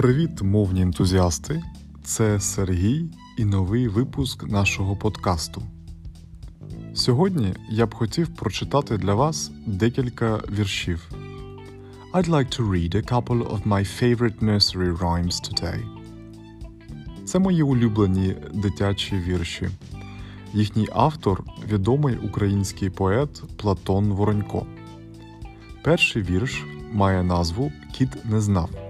Привіт, мовні ентузіасти! Це Сергій і новий випуск нашого подкасту. Сьогодні я б хотів прочитати для вас декілька віршів. I'd like to read a couple of my favorite nursery rhymes today. Це мої улюблені дитячі вірші. Їхній автор відомий український поет Платон Воронько. Перший вірш має назву Кіт не знав.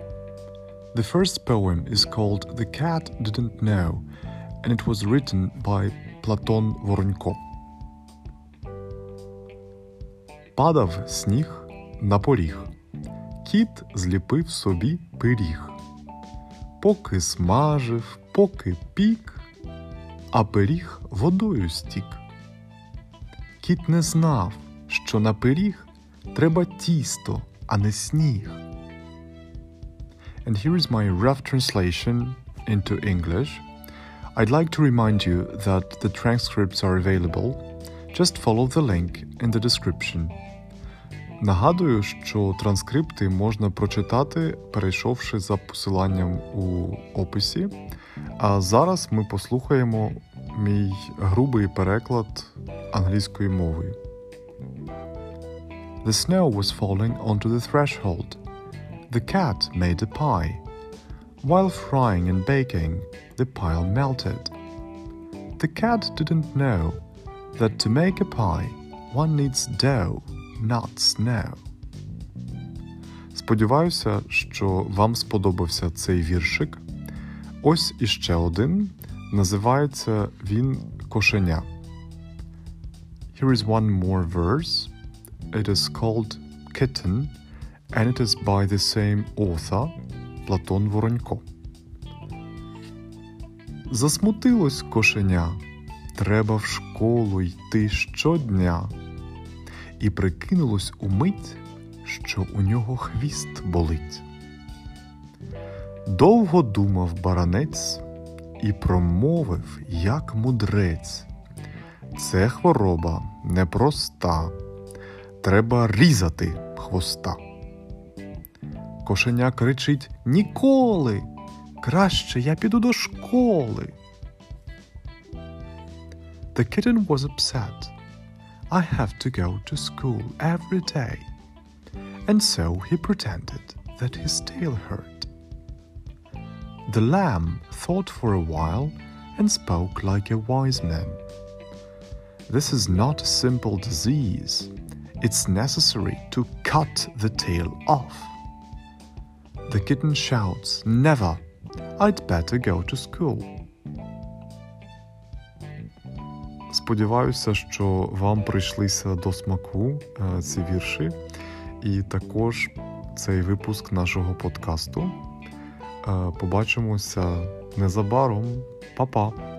The first poem is called The Cat Didn't Know, and it was written by Платон Воронько. Падав сніг на поріг. Кіт зліпив собі пиріг. Поки смажив, поки пік, а пиріг водою стік. Кіт не знав, що на пиріг треба тісто, а не сніг. And here is my rough translation into English. I'd like to remind you that the transcripts are available. Just follow the link in the description. Нагадую, що транскрипти можна прочитати, перейшовши за посиланням у описі. А зараз ми послухаємо мій грубий переклад англійської мови. The snow was falling onto the threshold. The cat made a pie. While frying and baking, the pile melted. The cat didn't know that to make a pie, one needs dough, not snow. Сподіваюся, що вам сподобався цей віршик. Ось іще один. Називається він Кошеня. Here is one more verse. It is called Kitten, And it is by the same author, Платон Воронько. Засмутилось кошеня. Треба в школу йти щодня. І прикинулось умить, що у нього хвіст болить. Довго думав баранець і промовив, як мудрець. Це хвороба непроста, треба різати хвоста. Кошеня кричить Ніколи! Краще я піду до школи. The kitten was upset. I have to go to school every day. And so he pretended that his tail hurt. The lamb thought for a while and spoke like a wise man. This is not a simple disease. It's necessary to cut the tail off. The kitten shouts, Never! I'd better go to school. Сподіваюся, що вам прийшлися до смаку е, ці вірші, і також цей випуск нашого подкасту. Е, Побачимося незабаром. Па-па!